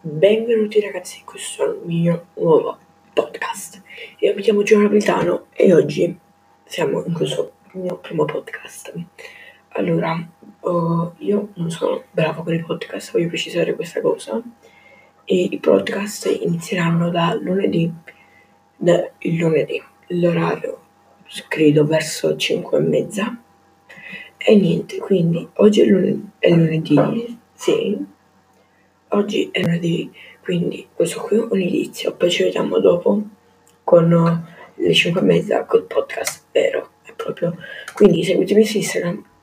Benvenuti ragazzi, questo è il mio nuovo podcast. Io mi chiamo Giovanni Napolitano e oggi siamo in questo mio primo podcast. Allora, uh, io non sono bravo con i podcast, voglio precisare questa cosa. E i podcast inizieranno da lunedì, da il lunedì, l'orario credo verso 5 e mezza. E niente, quindi oggi è lunedì, è lunedì sì oggi è lunedì, quindi questo qui è un inizio, poi ci vediamo dopo con uh, le 5 e mezza col podcast vero, è proprio. Quindi seguitemi su Instagram e.